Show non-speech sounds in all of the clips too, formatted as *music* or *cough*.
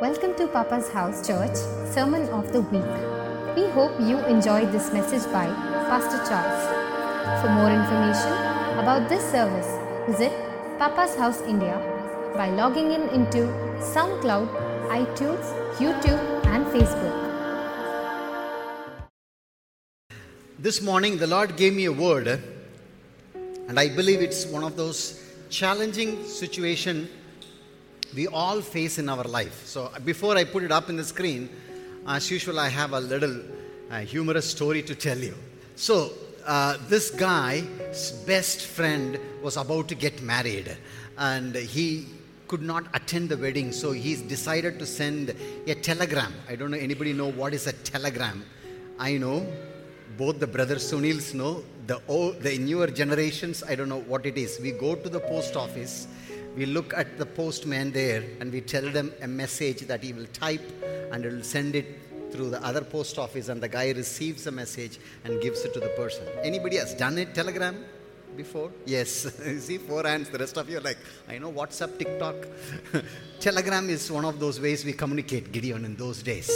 Welcome to Papa's House Church Sermon of the Week. We hope you enjoyed this message by Pastor Charles. For more information about this service, visit Papa's House India by logging in into SoundCloud, iTunes, YouTube, and Facebook. This morning, the Lord gave me a word, and I believe it's one of those challenging situation we all face in our life. So, before I put it up in the screen, as usual, I have a little uh, humorous story to tell you. So, uh, this guy's best friend was about to get married, and he could not attend the wedding, so he's decided to send a telegram. I don't know anybody know what is a telegram. I know both the brothers Sunils know the old, the newer generations. I don't know what it is. We go to the post office, we look at the postman there, and we tell them a message that he will type, and he will send it through the other post office, and the guy receives the message and gives it to the person. Anybody has done it? Telegram before? Yes. *laughs* you see, four hands. The rest of you are like, I know WhatsApp, TikTok. *laughs* Telegram is one of those ways we communicate, Gideon, in those days.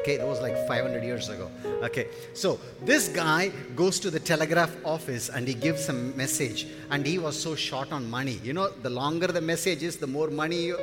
Okay, that was like 500 years ago. Okay, so this guy goes to the telegraph office and he gives a message, and he was so short on money. You know, the longer the message is, the more money you.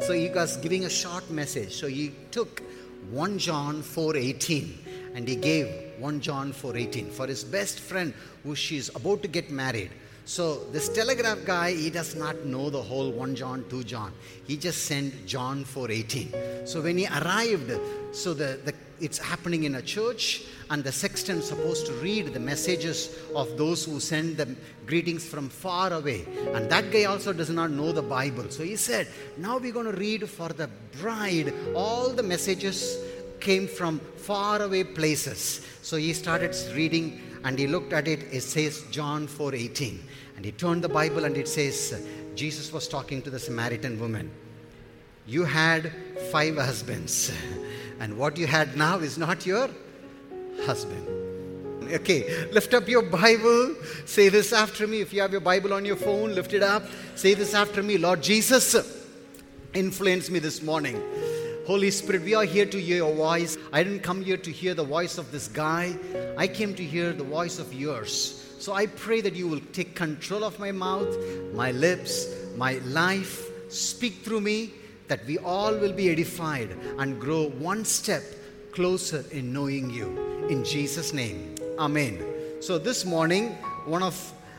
So he was giving a short message. So he took 1 John 4:18 and he gave 1 John 4:18 for his best friend who she's about to get married. So this telegraph guy, he does not know the whole 1 John, 2 John. He just sent John 4:18. So when he arrived, so the, the it's happening in a church, and the sexton supposed to read the messages of those who send them greetings from far away. And that guy also does not know the Bible. So he said, Now we're going to read for the bride all the messages came from far away places. So he started reading and he looked at it. It says John 4:18. And he turned the Bible and it says, Jesus was talking to the Samaritan woman. You had five husbands, *laughs* and what you had now is not your husband. Okay, lift up your Bible. Say this after me. If you have your Bible on your phone, lift it up. Say this after me. Lord Jesus, influence me this morning. Holy Spirit, we are here to hear your voice. I didn't come here to hear the voice of this guy, I came to hear the voice of yours. So I pray that you will take control of my mouth, my lips, my life. Speak through me, that we all will be edified and grow one step closer in knowing you. In Jesus' name, Amen. So this morning, one of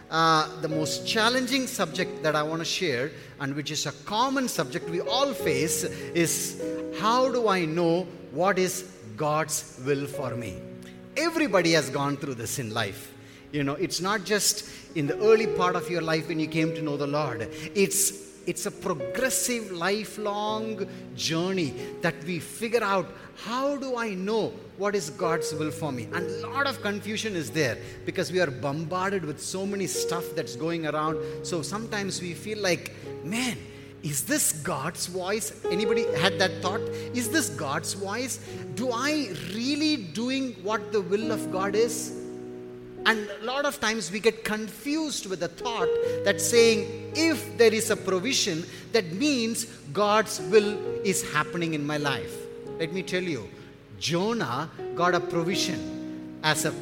uh, the most challenging subject that I want to share, and which is a common subject we all face, is how do I know what is God's will for me? Everybody has gone through this in life. You know, it's not just in the early part of your life when you came to know the Lord. It's it's a progressive lifelong journey that we figure out how do I know what is God's will for me? And a lot of confusion is there because we are bombarded with so many stuff that's going around. So sometimes we feel like, man, is this God's voice? Anybody had that thought? Is this God's voice? Do I really doing what the will of God is? And a lot of times we get confused with the thought that saying, if there is a provision, that means God's will is happening in my life. Let me tell you, Jonah got a provision as a,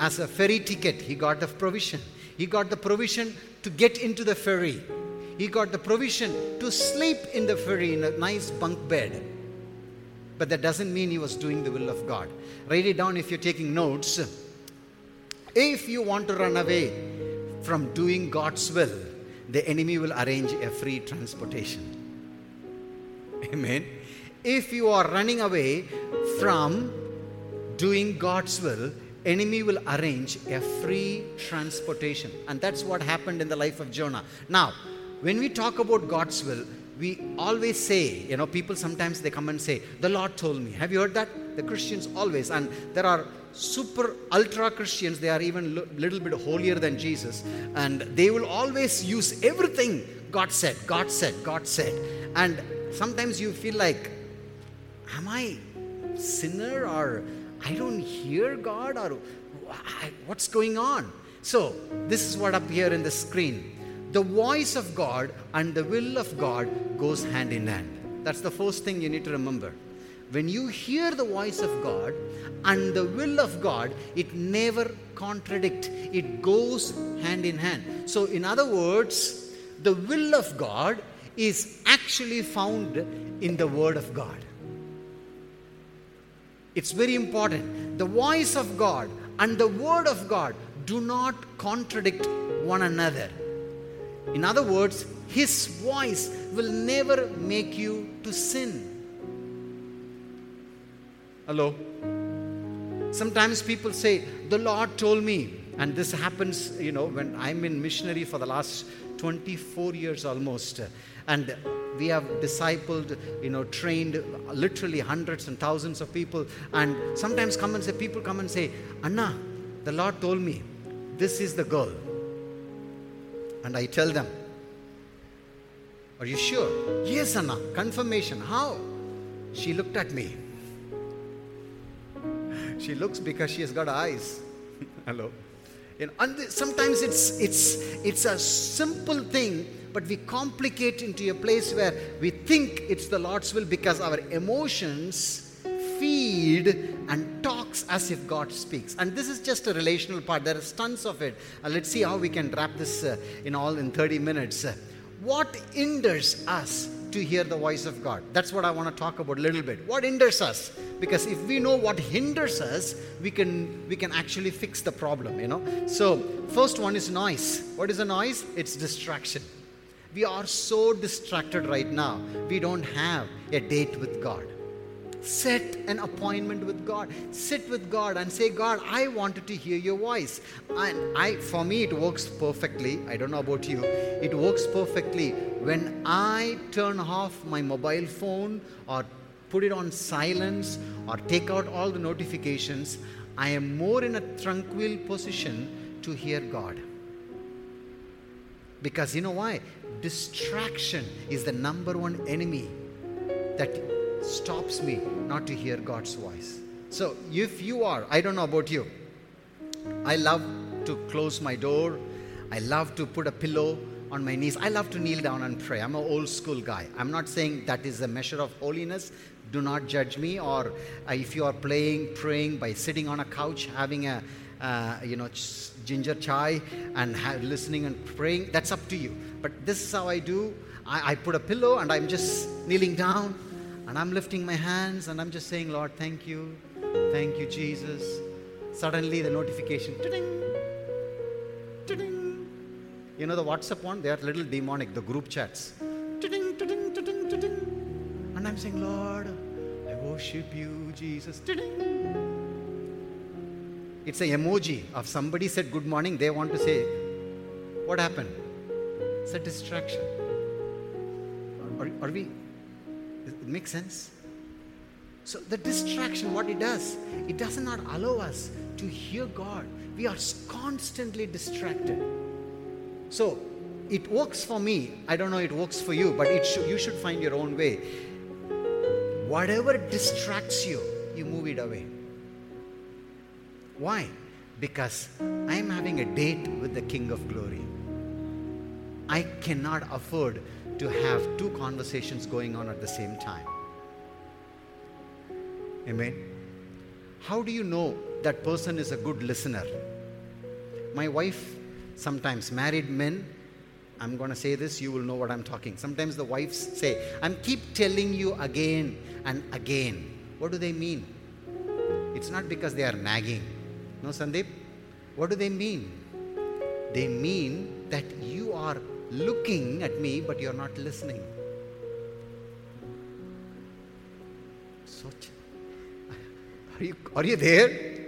as a ferry ticket. He got the provision. He got the provision to get into the ferry. He got the provision to sleep in the ferry in a nice bunk bed. But that doesn't mean he was doing the will of God. Write it down if you're taking notes. If you want to run away from doing God's will, the enemy will arrange a free transportation. *laughs* Amen. If you are running away from doing God's will, enemy will arrange a free transportation. And that's what happened in the life of Jonah. Now, when we talk about God's will, we always say, you know, people sometimes they come and say, the Lord told me. Have you heard that? The Christians always. And there are super ultra Christians, they are even a little bit holier than Jesus. And they will always use everything God said, God said, God said. And sometimes you feel like, am I sinner or I don't hear God or what's going on? So, this is what up here in the screen. The voice of God and the will of God goes hand in hand. That's the first thing you need to remember. When you hear the voice of God and the will of God, it never contradicts. It goes hand in hand. So, in other words, the will of God is actually found in the Word of God. It's very important. The voice of God and the Word of God do not contradict one another. In other words, His voice will never make you to sin. Hello? Sometimes people say, The Lord told me, and this happens, you know, when I'm in missionary for the last 24 years almost. And we have discipled, you know, trained literally hundreds and thousands of people. And sometimes come and say, people come and say, Anna, the Lord told me, this is the girl. And I tell them, Are you sure? Yes, Anna, confirmation. How? She looked at me. *laughs* She looks because she has got eyes. *laughs* Hello. And sometimes it's it's it's a simple thing, but we complicate into a place where we think it's the Lord's will because our emotions feed and talks as if God speaks. And this is just a relational part. There is tons of it. Uh, let's see how we can wrap this uh, in all in 30 minutes. Uh, what hinders us to hear the voice of God? That's what I want to talk about a little bit. What hinders us? Because if we know what hinders us, we can we can actually fix the problem, you know. So, first one is noise. What is a noise? It's distraction. We are so distracted right now. We don't have a date with God set an appointment with god. Sit with god and say god i wanted to hear your voice. And i for me it works perfectly. I don't know about you. It works perfectly. When i turn off my mobile phone or put it on silence or take out all the notifications i am more in a tranquil position to hear god. Because you know why? Distraction is the number one enemy that stops me not to hear God's voice. So, if you are, I don't know about you, I love to close my door, I love to put a pillow on my knees, I love to kneel down and pray. I'm an old school guy. I'm not saying that is a measure of holiness. Do not judge me. Or uh, if you are playing, praying by sitting on a couch, having a uh, you know ginger chai and listening and praying, that's up to you. But this is how I do. I, I put a pillow and I'm just kneeling down and I'm lifting my hands and I'm just saying, Lord, thank you. Thank you, Jesus. Suddenly the notification, ta-ding, ta-ding. You know the WhatsApp one? They are little demonic, the group chats. Ta-ding, ta-ding, ta-ding, ta-ding. And I'm saying, Lord, I worship you, Jesus. Ta-ding. It's an emoji of somebody said good morning, they want to say, What happened? It's a distraction. Are, are we it makes sense? So the distraction, what it does, it does not allow us to hear God. We are constantly distracted. So it works for me. I don't know it works for you, but it should, you should find your own way. Whatever distracts you, you move it away. Why? Because I am having a date with the King of Glory. I cannot afford to have two conversations going on at the same time. Amen. How do you know that person is a good listener? My wife, sometimes married men, I'm going to say this, you will know what I'm talking. Sometimes the wives say, I'm keep telling you again and again. What do they mean? It's not because they are nagging. No, Sandeep? What do they mean? They mean that you are looking at me, but you're not listening. So, are you, are you there?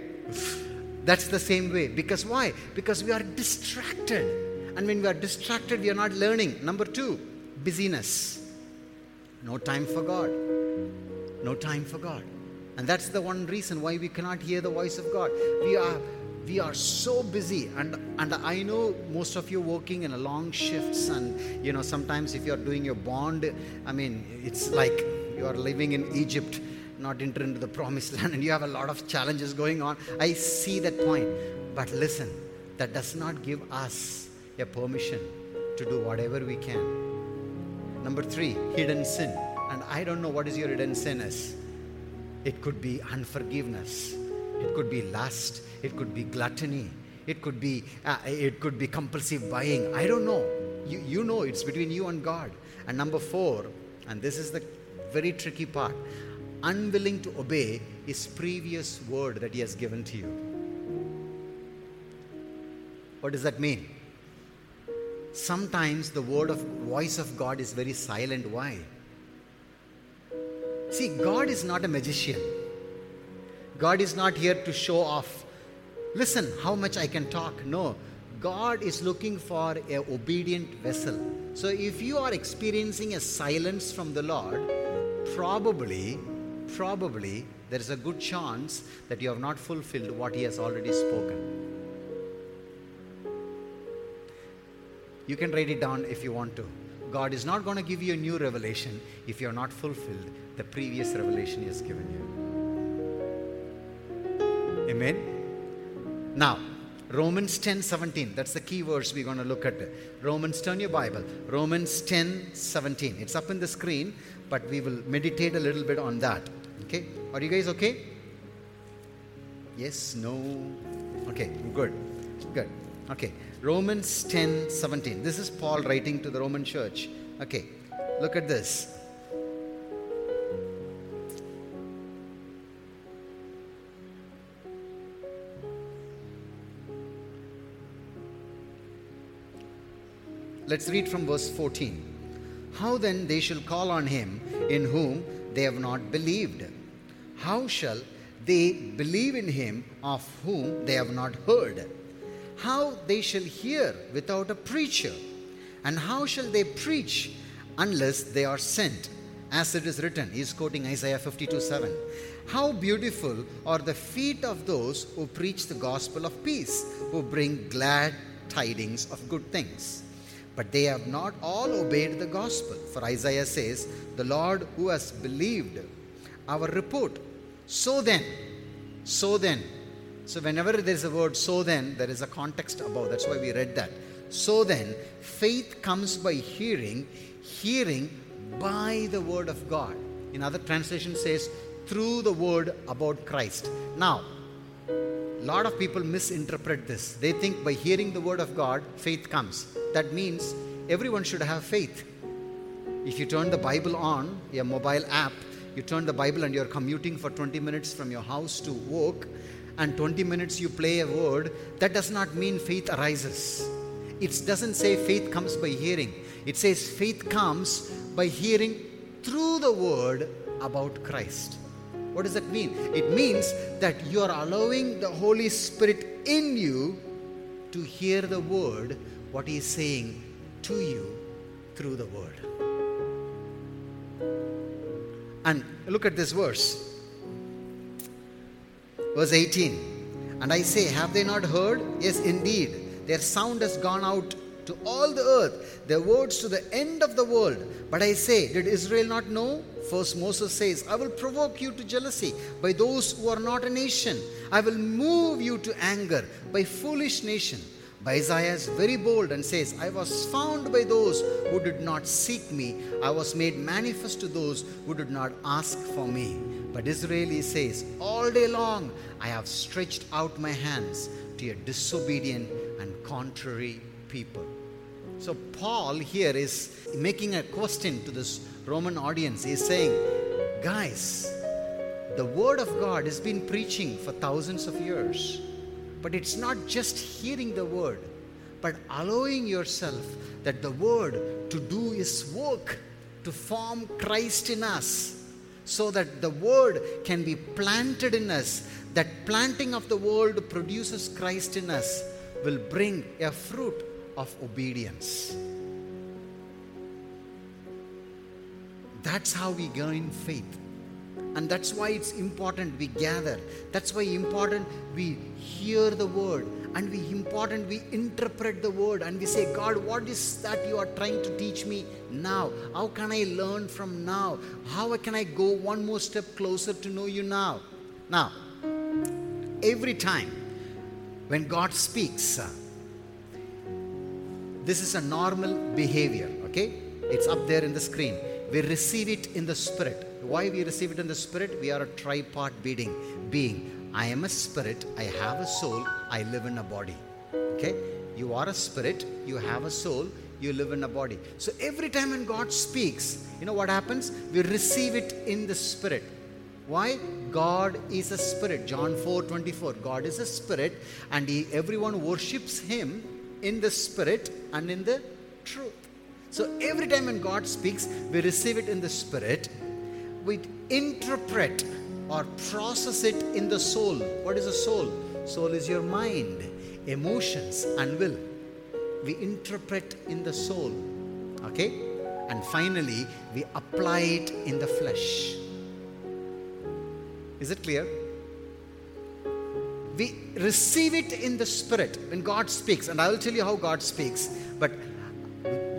That's the same way. Because why? Because we are distracted. And when we are distracted, we are not learning. Number two, busyness. No time for God. No time for God. And that's the one reason why we cannot hear the voice of God. We are we are so busy and and i know most of you working in long shifts and you know sometimes if you're doing your bond i mean it's like you are living in egypt not enter into the *laughs* promised land and you have a lot of challenges going on i see that point but listen that does not give us a permission to do whatever we can number 3 hidden sin And I don't know what is your hidden sin is. It could be unforgiveness. It could be lust. It could be gluttony. It could be uh, it could be compulsive buying. I don't know. You, you know it's between you and God. And number four, and this is the very tricky part, unwilling to obey his previous word that he has given to you. What does that mean? Sometimes the word of voice of God is very silent. Why? See, God is not a magician. God is not here to show off. Listen, how much I can talk. No. God is looking for a obedient vessel. So if you are experiencing a silence from the Lord, probably, probably there is a good chance that you have not fulfilled what He has already spoken. You can write it down if you want to. God is not going to give you a new revelation if you are not fulfilled the previous revelation He has given you. Amen. Now, Romans 10 17. That's the key verse we're going to look at. Romans, turn your Bible. Romans 10 17. It's up in the screen, but we will meditate a little bit on that. Okay? Are you guys okay? Yes? No? Okay, good. Good. Okay. Romans 10 17. This is Paul writing to the Roman church. Okay. Look at this. Let's read from verse 14. How then they shall call on him in whom they have not believed? How shall they believe in him of whom they have not heard? How they shall hear without a preacher? And how shall they preach unless they are sent? As it is written, he is quoting Isaiah 52 7. How beautiful are the feet of those who preach the gospel of peace, who bring glad tidings of good things. But they have not all obeyed the gospel. For Isaiah says, The Lord who has believed our report. So then, so then, so whenever there is a word so then, there is a context above. That's why we read that. So then, faith comes by hearing, hearing by the word of God. In other translation says, through the word about Christ. Now, a lot of people misinterpret this. They think by hearing the word of God, faith comes. That means everyone should have faith. If you turn the Bible on, your mobile app, you turn the Bible and you're commuting for 20 minutes from your house to work, and 20 minutes you play a word, that does not mean faith arises. It doesn't say faith comes by hearing, it says faith comes by hearing through the word about Christ. What does that mean? It means that you are allowing the Holy Spirit in you to hear the word, what He is saying to you through the word. And look at this verse. Verse 18. And I say, Have they not heard? Yes, indeed. Their sound has gone out to all the earth, their words to the end of the world. But I say, Did Israel not know? First Moses says, I will provoke you to jealousy by those who are not a nation. I will move you to anger by foolish nation. But Isaiah is very bold and says, I was found by those who did not seek me. I was made manifest to those who did not ask for me. But Israel says, All day long I have stretched out my hands to a disobedient and contrary people. So, Paul here is making a question to this Roman audience. He's saying, Guys, the Word of God has been preaching for thousands of years. But it's not just hearing the Word, but allowing yourself that the Word to do His work, to form Christ in us, so that the Word can be planted in us. That planting of the Word produces Christ in us, will bring a fruit of obedience. That's how we gain faith. And that's why it's important we gather. That's why important we hear the word and we important we interpret the word and we say, God, what is that you are trying to teach me now? How can I learn from now? How can I go one more step closer to know you now? Now, every time when God speaks, this is a normal behavior, okay? It's up there in the screen. we receive it in the spirit. Why we receive it in the spirit? We are a tripart being. Being. I am a spirit. I have a soul. I live in a body. Okay. You are a spirit. You have a soul. You live in a body. So every time when God speaks, you know what happens? We receive it in the spirit. Why? God is a spirit. John 4 24. God is a spirit, and he, everyone worships him in the spirit and in the truth. So every time when God speaks, we receive it in the spirit, we interpret or process it in the soul. What is a soul? Soul is your mind, emotions, and will. We interpret in the soul. Okay? And finally, we apply it in the flesh. Is it clear? We receive it in the spirit when God speaks, and I will tell you how God speaks. But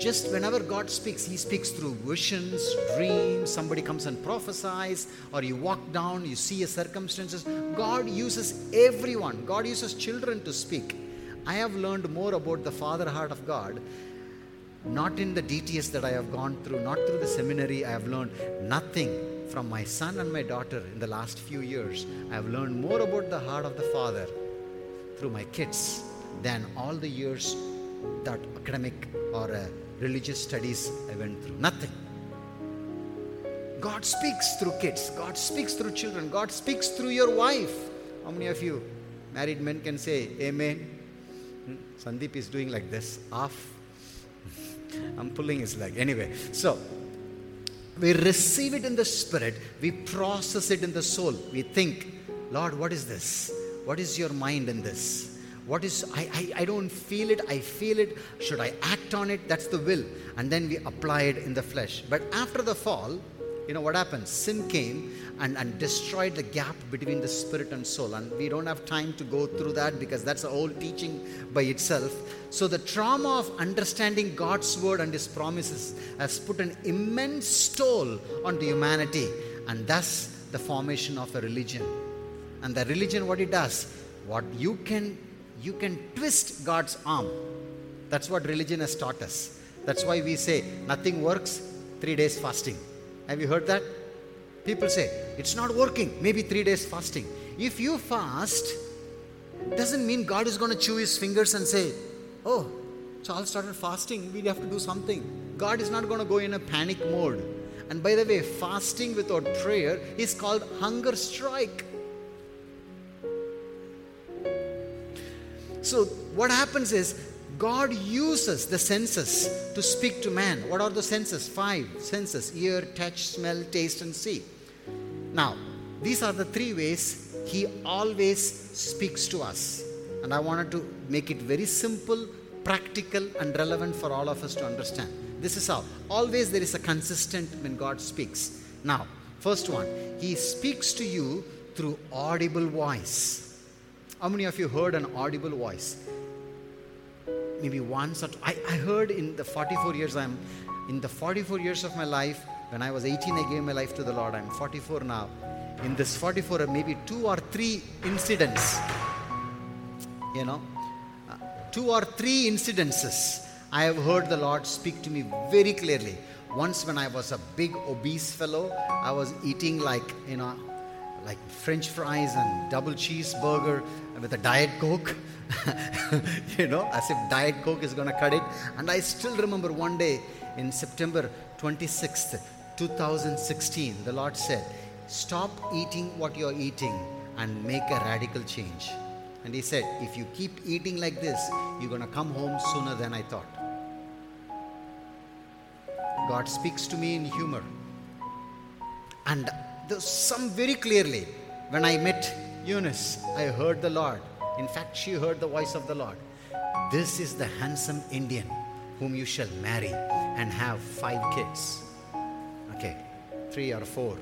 just whenever God speaks, He speaks through visions, dreams, somebody comes and prophesies, or you walk down, you see a circumstances. God uses everyone, God uses children to speak. I have learned more about the Father heart of God, not in the DTS that I have gone through, not through the seminary. I have learned nothing from my son and my daughter in the last few years. I have learned more about the heart of the Father through my kids than all the years that academic or uh, religious studies I went through. Nothing. God speaks through kids, God speaks through children, God speaks through your wife. How many of you married men can say amen? Hmm? Sandeep is doing like this, off. *laughs* I'm pulling his leg. Anyway, so we receive it in the spirit, we process it in the soul. We think, Lord, what is this? What is your mind in this? What is, I, I, I don't feel it, I feel it. Should I act on it? That's the will. And then we apply it in the flesh. But after the fall, you know what happened? Sin came and, and destroyed the gap between the spirit and soul. And we don't have time to go through that because that's a whole teaching by itself. So, the trauma of understanding God's word and his promises has put an immense toll onto humanity, and thus the formation of a religion. And the religion, what it does, what you can you can twist God's arm. That's what religion has taught us. That's why we say nothing works, three days fasting. Have you heard that? People say, it's not working, maybe three days fasting. If you fast, doesn't mean God is going to chew his fingers and say, oh, Charles started fasting, we have to do something. God is not going to go in a panic mode. And by the way, fasting without prayer is called hunger strike. So, what happens is God uses the senses to speak to man. What are the senses? Five senses ear, touch, smell, taste, and see. Now, these are the three ways He always speaks to us. And I wanted to make it very simple, practical, and relevant for all of us to understand. This is how. Always there is a consistent when God speaks. Now, first one, He speaks to you through audible voice. How many of you heard an audible voice? maybe once or two. I, I heard in the 44 years I'm in the 44 years of my life, when I was 18, I gave my life to the Lord. I'm 44 now. In this 44, maybe two or three incidents, you know, uh, two or three incidences, I have heard the Lord speak to me very clearly. Once, when I was a big obese fellow, I was eating like, you know, like French fries and double cheeseburger with a Diet Coke. *laughs* you know, as if Diet Coke is going to cut it. And I still remember one day in September 26th, 2016, the Lord said, Stop eating what you're eating and make a radical change. And He said, If you keep eating like this, you're going to come home sooner than I thought. God speaks to me in humor. And some very clearly when I met Eunice, I heard the Lord. In fact, she heard the voice of the Lord. This is the handsome Indian whom you shall marry and have five kids. Okay, three or four.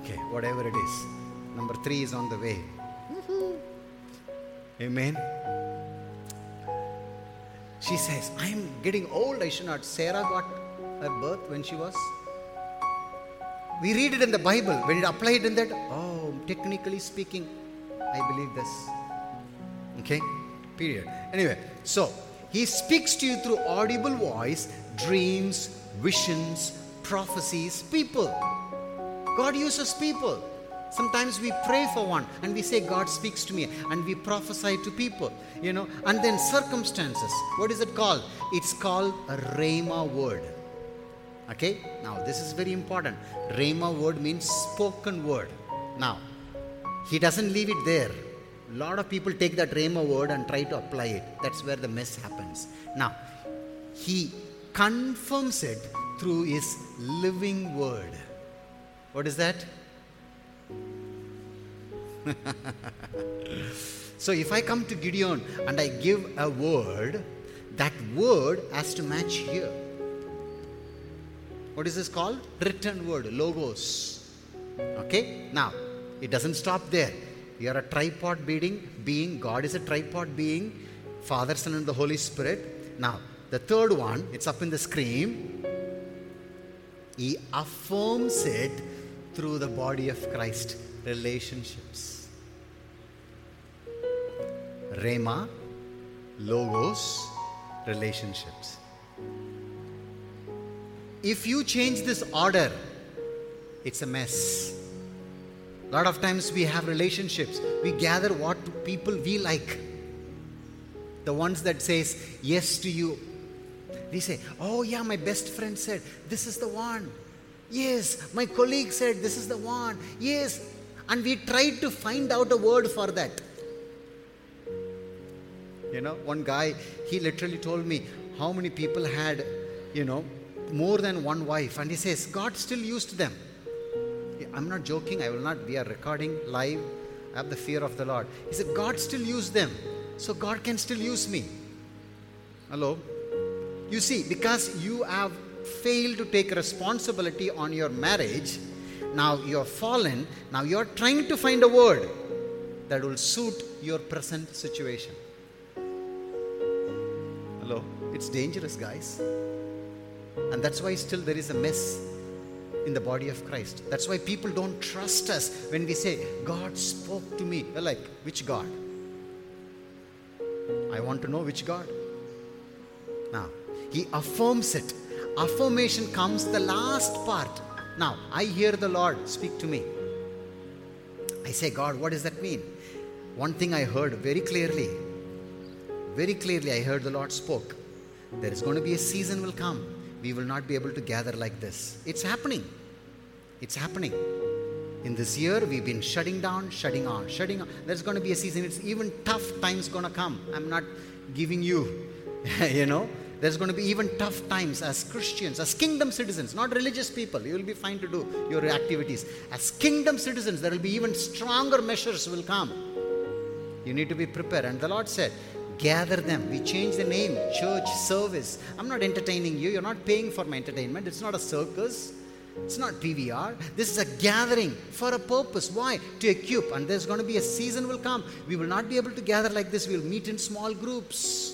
Okay, whatever it is. Number three is on the way. Amen. She says, I am getting old. I should not. Sarah got her birth when she was. We read it in the Bible. When it applied in that, oh, technically speaking, I believe this. Okay? Period. Anyway, so he speaks to you through audible voice, dreams, visions, prophecies? People. God uses people. Sometimes we pray for one and we say, God speaks to me, and we prophesy to people, you know, and then circumstances. What is it called? It's called a Rhema word. Okay, now this is very important. Rhema word means spoken word. Now, he doesn't leave it there. A lot of people take that Rhema word and try to apply it. That's where the mess happens. Now, he confirms it through his living word. What is that? *laughs* so if I come to Gideon and I give a word, that word has to match here. What is this called? Written word, logos. Okay? Now, it doesn't stop there. You are a tripart being, being. God is a tripart being. Father, Son, and the Holy Spirit. Now, the third one, it's up in the screen. He affirms it through the body of Christ relationships. Rhema, logos, relationships. If you change this order, it's a mess. A lot of times we have relationships. We gather what people we like. The ones that says yes to you. We say, "Oh yeah, my best friend said this is the one." Yes, my colleague said this is the one. Yes, and we tried to find out a word for that. You know, one guy, he literally told me how many people had, you know, more than one wife. And he says, God still used them. I'm not joking. I will not. We are recording live. I have the fear of the Lord. He said, God still used them. So God can still use me. Hello? You see, because you have failed to take responsibility on your marriage, now you're fallen. Now you're trying to find a word that will suit your present situation. Hello? It's dangerous, guys. And that's why still there is a mess in the body of Christ. That's why people don't trust us when we say, God spoke to me. They're like, which God? I want to know which God. Now, he affirms it. Affirmation comes the last part. Now, I hear the Lord speak to me. I say, God, what does that mean? One thing I heard very clearly, very clearly, I heard the Lord spoke. There is going to be a season will come. We will not be able to gather like this. It's happening. It's happening. In this year, we've been shutting down, shutting on, shutting on. There's going to be a season. It's even tough times going to come. I'm not giving you, *laughs* you know, there's going to be even tough times as Christians, as kingdom citizens, not religious people. You will be fine to do your activities. As kingdom citizens, there will be even stronger measures will come. You need to be prepared. And the Lord said, gather them. We change the name, church service. I'm not entertaining you. You're not paying for my entertainment. It's not a circus. It's not PVR. This is a gathering for a purpose. Why? To equip. And there's going to be a season will come. We will not be able to gather like this. We'll meet in small groups.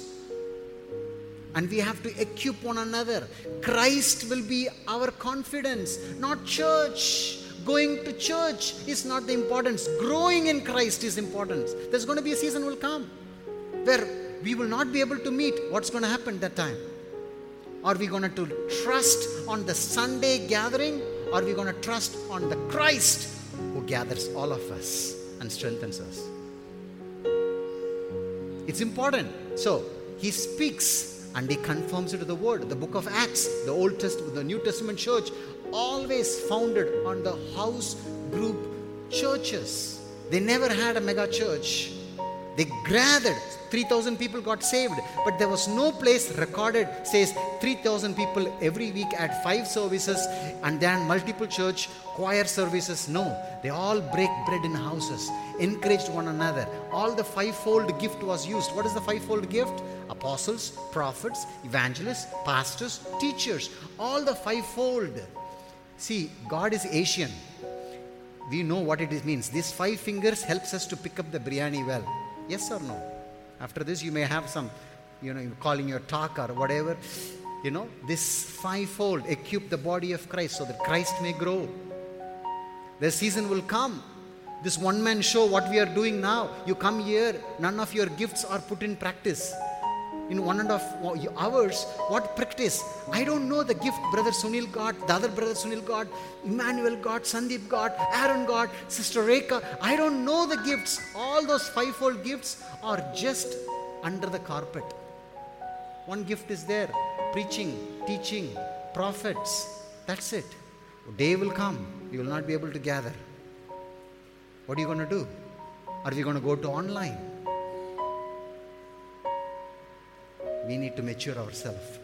And we have to equip one another. Christ will be our confidence, not church. Going to church is not the importance. Growing in Christ is importance There's going to be a season will come where we will not be able to meet. What's going to happen that time? Are we going to trust on the Sunday gathering? Or are we going to trust on the Christ who gathers all of us and strengthens us? It's important. So he speaks and he confirms it to the word. The book of Acts, the Old Testament, the New Testament church, always founded on the house group churches. They never had a mega church. They gathered. 3000 people got saved but there was no place recorded says 3000 people every week at five services and then multiple church choir services. No they all break bread in houses encouraged one another. All the fivefold gift was used. What is the fivefold gift? Apostles prophets evangelists pastors teachers. All the fivefold. See god is asian. We know what it means. These five fingers helps us to pick up the biryani well yes or no after this, you may have some, you know, calling your talk or whatever. You know, this fivefold equip the body of Christ so that Christ may grow. The season will come. This one man show, what we are doing now, you come here, none of your gifts are put in practice. In one and a half hours what practice. I don't know the gift Brother Sunil got, the other Brother Sunil got, Emmanuel got, Sandeep got, Aaron got, Sister Rekha. I don't know the gifts. All those fivefold gifts are just under the carpet. One gift is there preaching, teaching, prophets. That's it. Day will come, you will not be able to gather. What are you going to do? Are we going to go to online? We need to mature ourselves.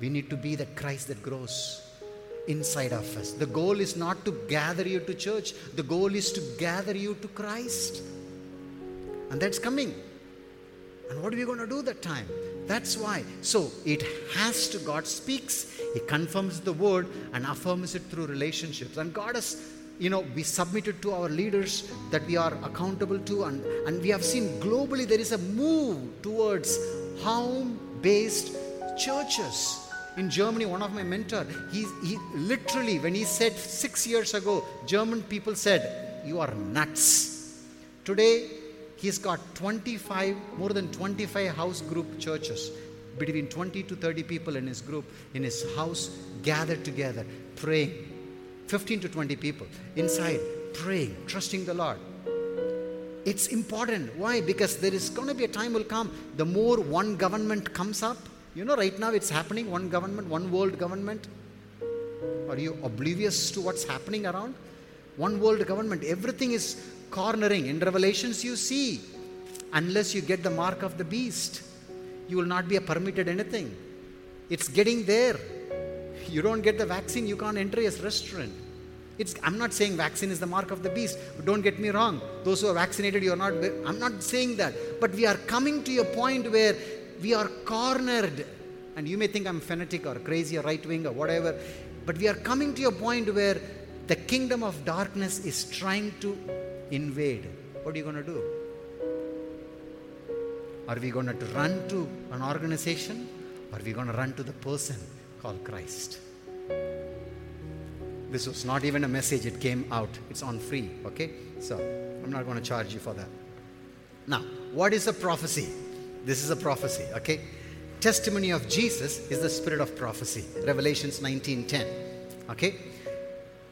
We need to be that Christ that grows inside of us. The goal is not to gather you to church, the goal is to gather you to Christ. And that's coming. And what are we going to do that time? That's why. So it has to, God speaks, He confirms the word and affirms it through relationships. And God has, you know, we submitted to our leaders that we are accountable to. And, and we have seen globally there is a move towards home based churches. In Germany, one of my mentor, he, he literally, when he said six years ago, German people said, You are nuts. Today, he's got 25 more than 25 house group churches between 20 to 30 people in his group in his house gathered together praying 15 to 20 people inside praying trusting the lord it's important why because there is going to be a time will come the more one government comes up you know right now it's happening one government one world government are you oblivious to what's happening around one world government everything is cornering. In Revelations, you see, unless you get the mark of the beast, you will not be permitted anything. It's getting there. *laughs* You don't get the vaccine, you can't enter a restaurant. It's, I'm not saying vaccine is the mark of the beast, don't get me wrong. Those who are vaccinated, you're not. I'm not saying that. But we are coming to a point where we are cornered. And you may think I'm fanatic or crazy or right wing or whatever. But we are coming to a point where the kingdom of darkness is trying to invade, what are you going to do? Are we going to run to an organization? Or are we going to run to the person called Christ? This was not even a message, it came out. It's on free, okay? So I'm not going to charge you for that. Now, what is a prophecy? This is a prophecy, okay? Testimony of Jesus is the spirit of prophecy. Revelations 19:10. Okay?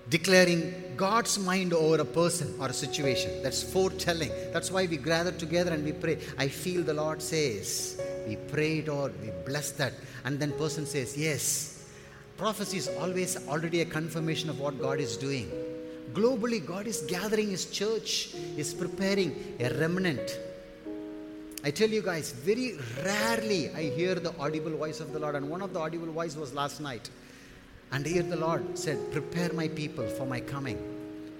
declaring God's mind over a person or a situation. That's foretelling. That's why we gather together and we pray. I feel the Lord says. We pray it or we bless that. And then person says, Yes. Prophecy is always already a confirmation of what God is doing. Globally, God is gathering His church, is preparing a remnant. I tell you guys, very rarely I hear the audible voice of the Lord, and one of the audible voice was last night. And here the Lord said, Prepare my people for my coming.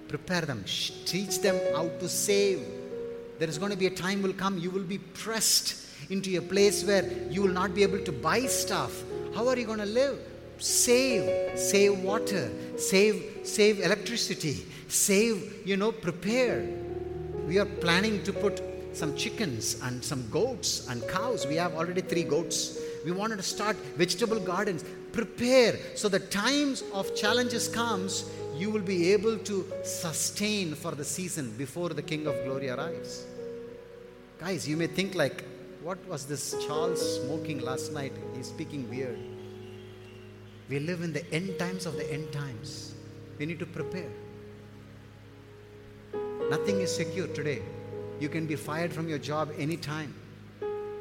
Prepare them. Teach them how to save. There is going to be a time will come, you will be pressed into a place where you will not be able to buy stuff. How are you going to live? Save, save water, save, save electricity, save, you know, prepare. We are planning to put some chickens and some goats and cows. We have already three goats. We wanted to start vegetable gardens prepare so the times of challenges comes you will be able to sustain for the season before the king of glory arrives guys you may think like what was this charles smoking last night he's speaking weird we live in the end times of the end times we need to prepare nothing is secure today you can be fired from your job anytime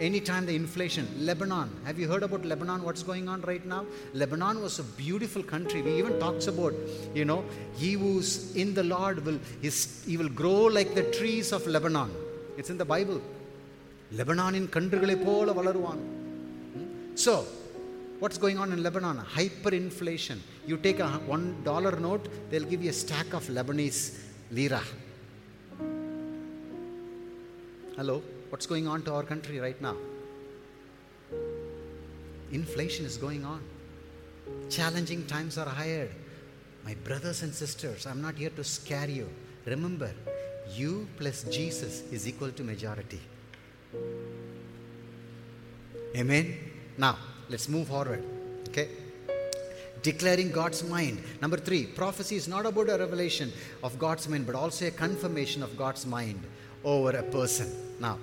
anytime the inflation lebanon have you heard about lebanon what's going on right now lebanon was a beautiful country we even talks about you know he who's in the lord will his, he will grow like the trees of lebanon it's in the bible lebanon கன்றுகளை போல வளருவான் so what's going on in lebanon hyperinflation you take a one dollar note they'll give you a stack of lebanese lira hello What's going on to our country right now? Inflation is going on. Challenging times are hired. My brothers and sisters, I'm not here to scare you. Remember, you plus Jesus is equal to majority. Amen? Now, let's move forward. Okay? Declaring God's mind. Number three, prophecy is not about a revelation of God's mind, but also a confirmation of God's mind over a person. Now,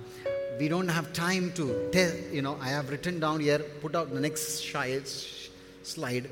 we don't have time to tell, you know, I have written down here, put out the next slide,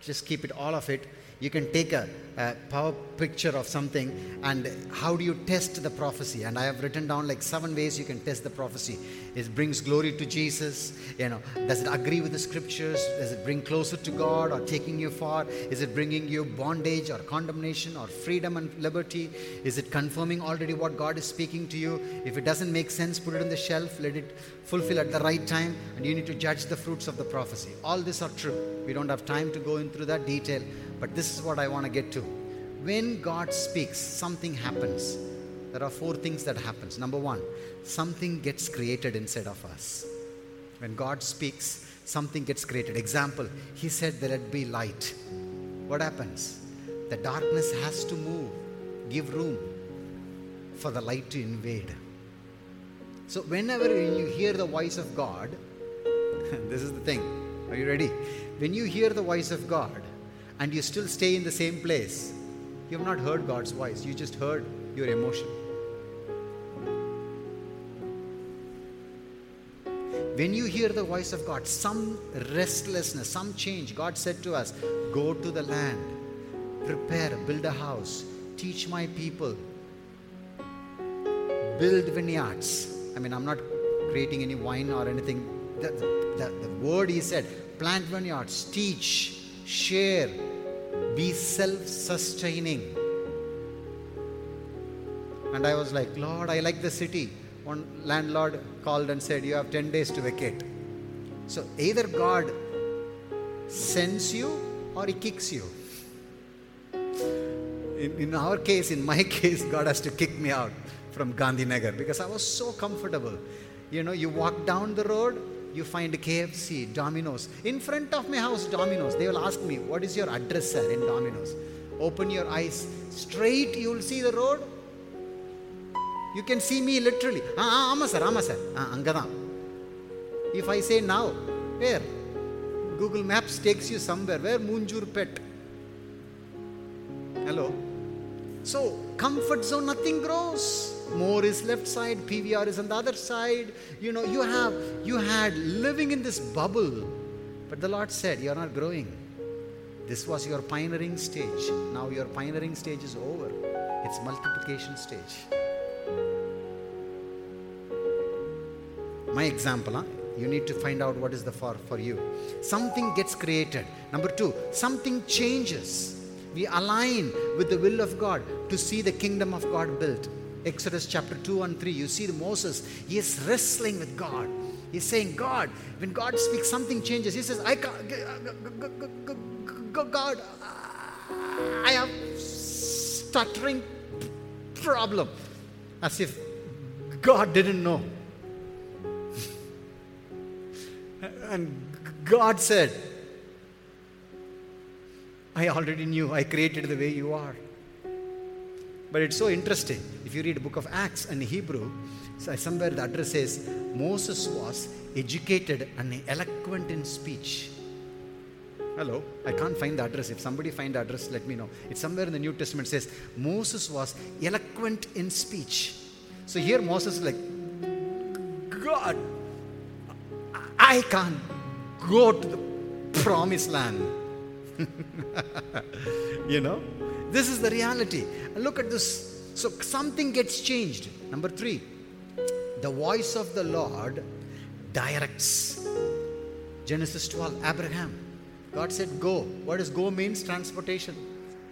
just keep it, all of it. You can take a, a power picture of something and how do you test the prophecy? And I have written down like seven ways you can test the prophecy. It brings glory to Jesus. You know, does it agree with the scriptures? Does it bring closer to God or taking you far? Is it bringing you bondage or condemnation or freedom and liberty? Is it confirming already what God is speaking to you? If it doesn't make sense, put it on the shelf. Let it fulfill at the right time, and you need to judge the fruits of the prophecy. All these are true. We don't have time to go into that detail, but this is what I want to get to. When God speaks, something happens. There are four things that happens. Number one, something gets created inside of us. When God speaks, something gets created. Example, He said, There it be light. What happens? The darkness has to move, give room for the light to invade. So, whenever you hear the voice of God, *laughs* this is the thing. Are you ready? When you hear the voice of God and you still stay in the same place, you have not heard God's voice, you just heard your emotion. When you hear the voice of God, some restlessness, some change, God said to us, Go to the land, prepare, build a house, teach my people, build vineyards. I mean, I'm not creating any wine or anything. The, the, the word he said plant vineyards, teach, share, be self sustaining. And I was like, Lord, I like the city. One landlord called and said, You have 10 days to vacate. So either God sends you or he kicks you. In, in our case, in my *laughs* case, God has to kick me out from Gandhinagar because I was so comfortable. You know, you walk down the road, you find KFC, Domino's. In front of my house, Domino's. They will ask me, What is your address, sir, in Domino's? Open your eyes. Straight, you will see the road. You can see me literally. Ah, sir. Ah, angadam. If I say now, where? Google Maps takes you somewhere. Where? Munjur Pet. Hello? So, comfort zone, nothing grows. More is left side, PVR is on the other side. You know, you have, you had living in this bubble. But the Lord said, You're not growing. This was your pioneering stage. Now your pioneering stage is over. It's multiplication stage. My example, huh? you need to find out what is the for for you. Something gets created. Number two, something changes. We align with the will of God to see the kingdom of God built. Exodus chapter 2 and 3, you see Moses, he is wrestling with God. He's saying, God, when God speaks, something changes. He says, I God, I have stuttering problem. As if God didn't know. And God said, I already knew. I created the way you are. But it's so interesting. If you read book of Acts in Hebrew, uh, somewhere the address says Moses was educated and eloquent in speech. Hello, I can't find the address. If somebody find the address, let me know. It's somewhere in the New Testament says Moses was eloquent in speech. So here Moses is like, God, I can't go to the promised land. *laughs* you know, this is the reality. Look at this. So something gets changed. Number three, the voice of the Lord directs. Genesis 12, Abraham. God said, Go. What does go means? Transportation.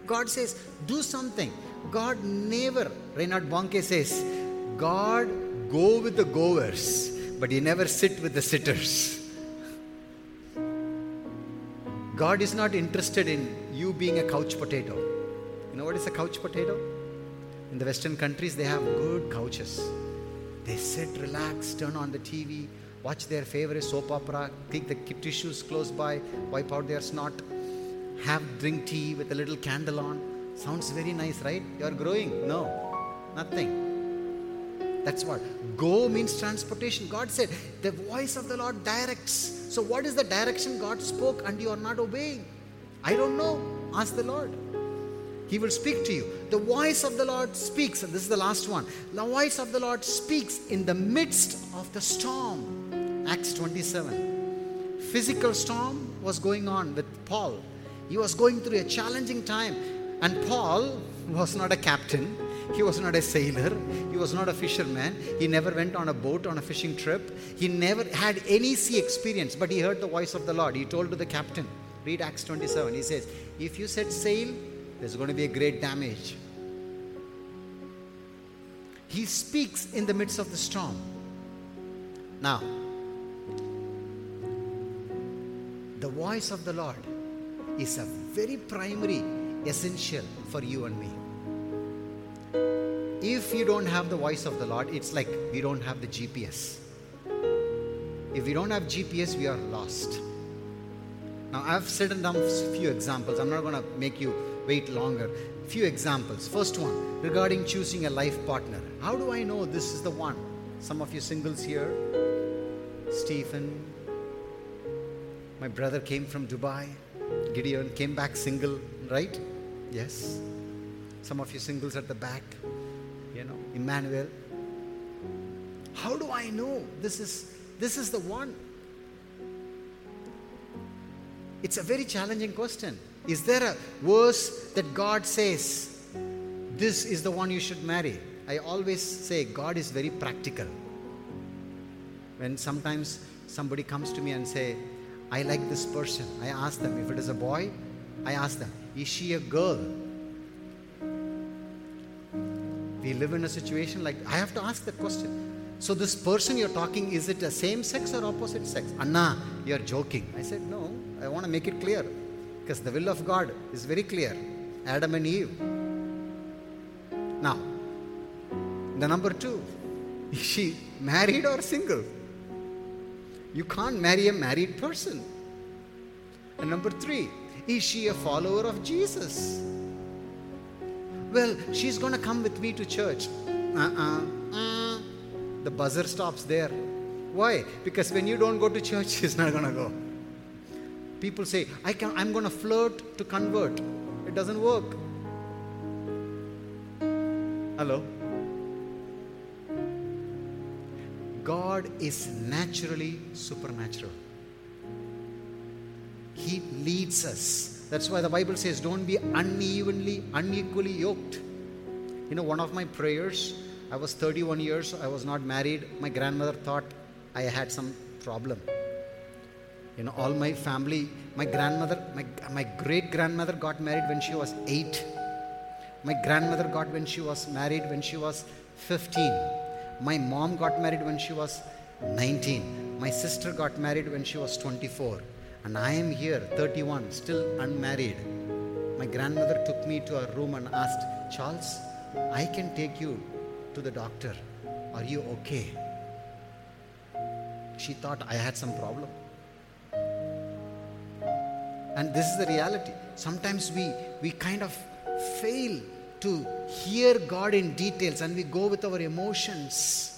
God says, Do something. God never, Reinhard Bonnke says, God go with the goers, but he never sit with the sitters. God is not interested in you being a couch potato. You know what is a couch potato? In the Western countries, they have good couches. They sit, relax, turn on the TV, watch their favorite soap opera, keep the tissues close by, wipe out their snot, have drink tea with a little candle on. Sounds very nice, right? You are growing. No, nothing. That's what. Go means transportation. God said, the voice of the Lord directs. So, what is the direction God spoke and you are not obeying? I don't know. Ask the Lord. He will speak to you. The voice of the Lord speaks, and this is the last one. The voice of the Lord speaks in the midst of the storm. Acts 27. Physical storm was going on with Paul. He was going through a challenging time, and Paul was not a captain. He was not a sailor. He was not a fisherman. He never went on a boat on a fishing trip. He never had any sea experience, but he heard the voice of the Lord. He told to the captain, read Acts 27. He says, If you set sail, there's going to be a great damage. He speaks in the midst of the storm. Now, the voice of the Lord is a very primary essential for you and me. If you don't have the voice of the Lord, it's like we don't have the GPS. If we don't have GPS, we are lost. Now, I've down a few examples. I'm not going to make you wait longer. Few examples. First one regarding choosing a life partner. How do I know this is the one? Some of you singles here, Stephen, my brother came from Dubai. Gideon came back single, right? Yes. Some of you singles at the back, Emmanuel. How do I know this is this is the one? It's a very challenging question. Is there a verse that God says, this is the one you should marry? I always say God is very practical. When sometimes somebody comes to me and say, I like this person, I ask them, if it is a boy, I ask them, is she a girl? We live in a situation like I have to ask that question. So this person you're talking, is it a same sex or opposite sex? Anna, you're joking. I said, no, I want to make it clear. Because the will of God is very clear. Adam and Eve. Now, the number two, is *laughs* she married or single? You can't marry a married person. And number three, is she a follower of Jesus? Well, she's going to come with me to church. Uh-uh. Uh, the buzzer stops there. Why? Because when you don't go to church, *laughs* she's not going to go. People say, I can, I'm going to flirt to convert. It doesn't work. Hello? God is naturally supernatural. He leads us. That's why the Bible says, don't be unevenly, unequally yoked. You know, one of my prayers, I was 31 years, I was not married. My grandmother thought I had some problem. You know, all my family, my grandmother, my, my great grandmother got married when she was eight. My grandmother got when she was married when she was 15. My mom got married when she was 19. My sister got married when she was 24. And I am here, 31, still unmarried. My grandmother took me to her room and asked, Charles, I can take you to the doctor. Are you okay? She thought I had some problem. And this is the reality. Sometimes we, we kind of fail to hear God in details and we go with our emotions.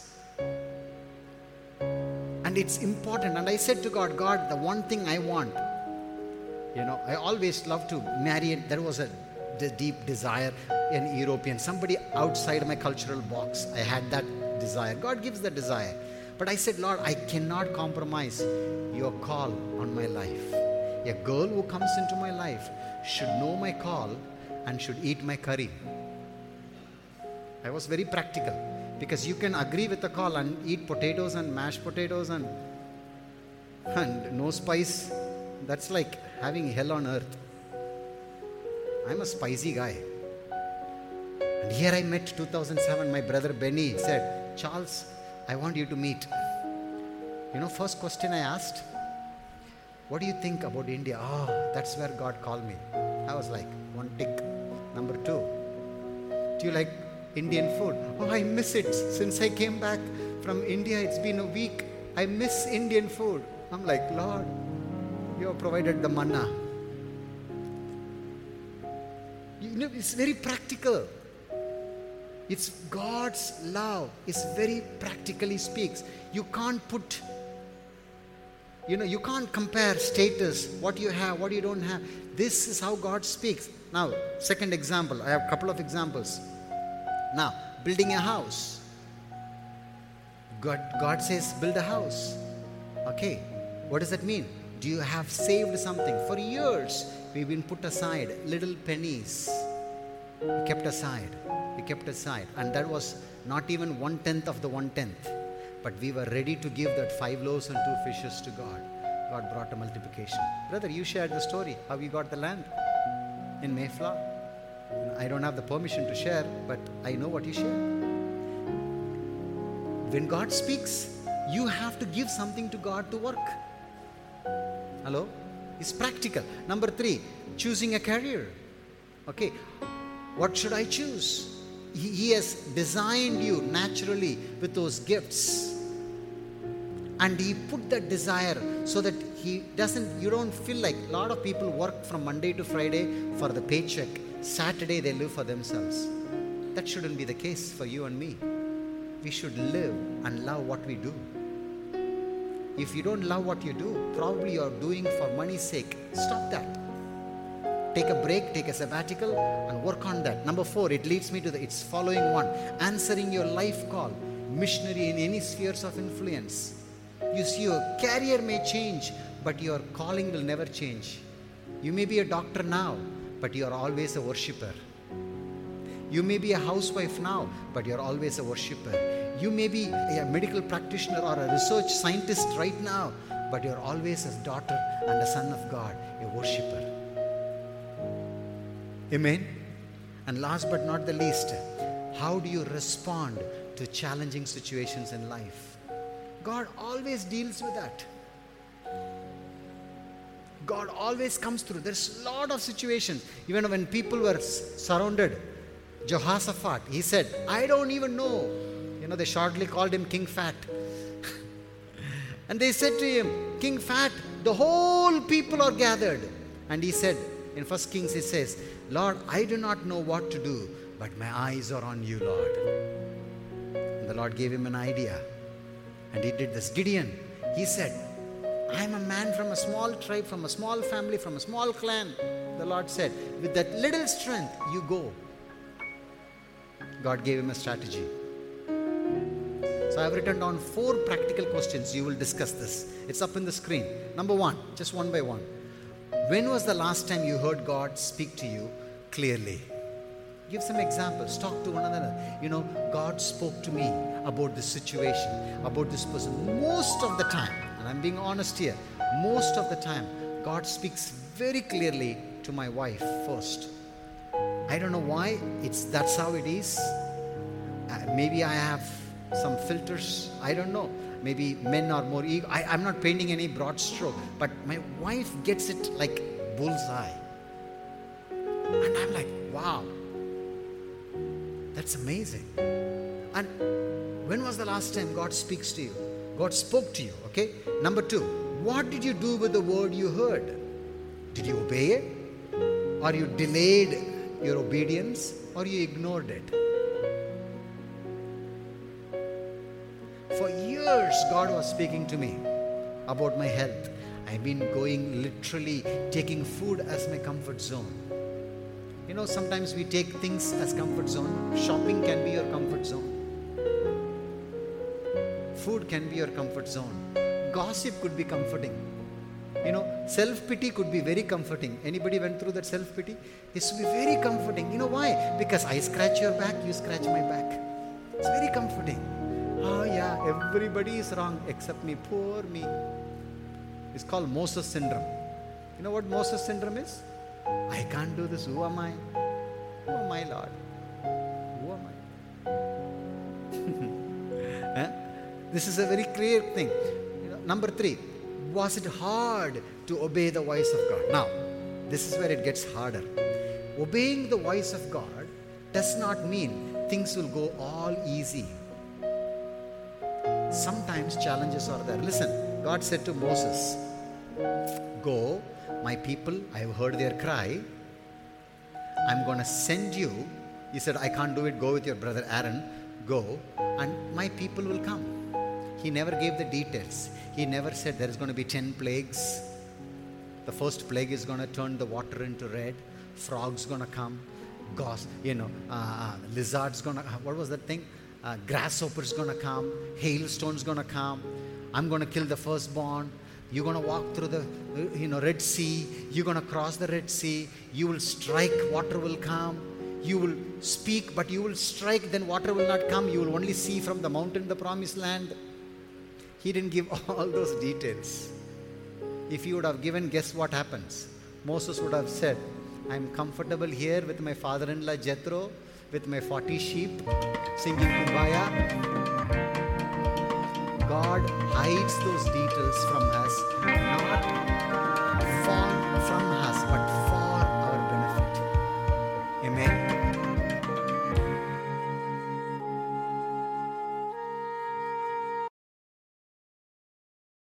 And it's important. And I said to God, God, the one thing I want, you know, I always love to marry. There was a deep desire in European, somebody outside my cultural box. I had that desire. God gives the desire. But I said, Lord, I cannot compromise your call on my life. A girl who comes into my life should know my call and should eat my curry. I was very practical because you can agree with the call and eat potatoes and mashed potatoes and and no spice. That's like having hell on earth. I'm a spicy guy. And here I met 2007, my brother Benny said, Charles, I want you to meet. You know, first question I asked, what do you think about India? Oh, that's where God called me. I was like, one tick. Number two, do you like Indian food? Oh, I miss it. Since I came back from India, it's been a week. I miss Indian food. I'm like, Lord, you have provided the manna. You know, it's very practical. It's God's love. It's very practically speaks. You can't put You know, you can't compare status, what you have, what you don't have. This is how God speaks. Now, second example, I have a couple of examples. Now, building a house. God, God says, build a house. Okay, what does that mean? Do you have saved something? For years, we've been put aside little pennies. We kept aside. We kept aside. And that was not even one tenth of the one tenth. But we were ready to give that five loaves and two fishes to God. God brought a multiplication. Brother, you shared the story how you got the land in Mayflower. I don't have the permission to share, but I know what you shared. When God speaks, you have to give something to God to work. Hello? It's practical. Number three, choosing a career. Okay, what should I choose? He, he has designed you naturally with those gifts. And He put that desire so that He doesn't, you don't feel like a lot of people work from Monday to Friday for the paycheck. Saturday they live for themselves. That shouldn't be the case for you and me. We should live and love what we do. If you don't love what you do, probably you're doing for money's sake. Stop that. Take a break, take a sabbatical, and work on that. Number four, it leads me to the it's following one answering your life call, missionary in any spheres of influence. You see, your career may change, but your calling will never change. You may be a doctor now, but you are always a worshiper. You may be a housewife now, but you're always a worshiper. You may be a medical practitioner or a research scientist right now, but you're always a daughter and a son of God, a worshiper. Amen. And last but not the least, how do you respond to challenging situations in life? God always deals with that. God always comes through. There's a lot of situations. Even when people were surrounded, Jehoshaphat, he said, I don't even know. You know, they shortly called him King Fat. *laughs* and they said to him, King Fat, the whole people are gathered. And he said, in First Kings, he says, Lord, I do not know what to do, but my eyes are on you, Lord. And the Lord gave him an idea. And he did this. Gideon, he said, I'm a man from a small tribe, from a small family, from a small clan. The Lord said, With that little strength, you go. God gave him a strategy. So I have written down four practical questions. You will discuss this. It's up in the screen. Number one, just one by one. When was the last time you heard God speak to you clearly? Give some examples. Talk to one another. You know, God spoke to me about this situation, about this person. Most of the time, I'm being honest here, most of the time, God speaks very clearly to my wife first. I don't know why. It's that's how it is. Uh, maybe I have some filters. I don't know. Maybe men are more ego. I, I'm not painting any broad stroke, but my wife gets it like bullseye. And I'm like, wow, that's amazing. And when was the last time God speaks to you? God spoke to you, okay? Number two, what did you do with the word you heard? Did you obey it? Or you delayed your obedience? Or you ignored it? For years, God was speaking to me about my health. I've been going literally taking food as my comfort zone. You know, sometimes we take things as comfort zone. Shopping can be your comfort zone. Food can be your comfort zone. Gossip could be comforting. You know, self pity could be very comforting. Anybody went through that self pity? It should be very comforting. You know why? Because I scratch your back, you scratch my back. It's very comforting. Oh, yeah, everybody is wrong except me. Poor me. It's called Moses syndrome. You know what Moses syndrome is? I can't do this. Who am I? Who am I, Lord? Who am I? *laughs* This is a very clear thing. Number three, was it hard to obey the voice of God? Now, this is where it gets harder. Obeying the voice of God does not mean things will go all easy. Sometimes challenges are there. Listen, God said to Moses, Go, my people, I have heard their cry. I'm going to send you. He said, I can't do it. Go with your brother Aaron. Go, and my people will come. He never gave the details. He never said there is going to be 10 plagues. The first plague is going to turn the water into red. Frogs going to come. Gos, you know, uh, uh, lizards going to, what was that thing? Uh, grasshoppers going to come. Hailstones going to come. I'm going to kill the firstborn. You're going to walk through the, uh, you know, Red Sea. You're going to cross the Red Sea. You will strike, water will come. You will speak, but you will strike, then water will not come. You will only see from the mountain the promised land. He didn't give *laughs* all those details. If he would have given, guess what happens? Moses would have said, I'm comfortable here with my father in law Jethro, with my 40 sheep, singing Kumbaya. God hides those details from us,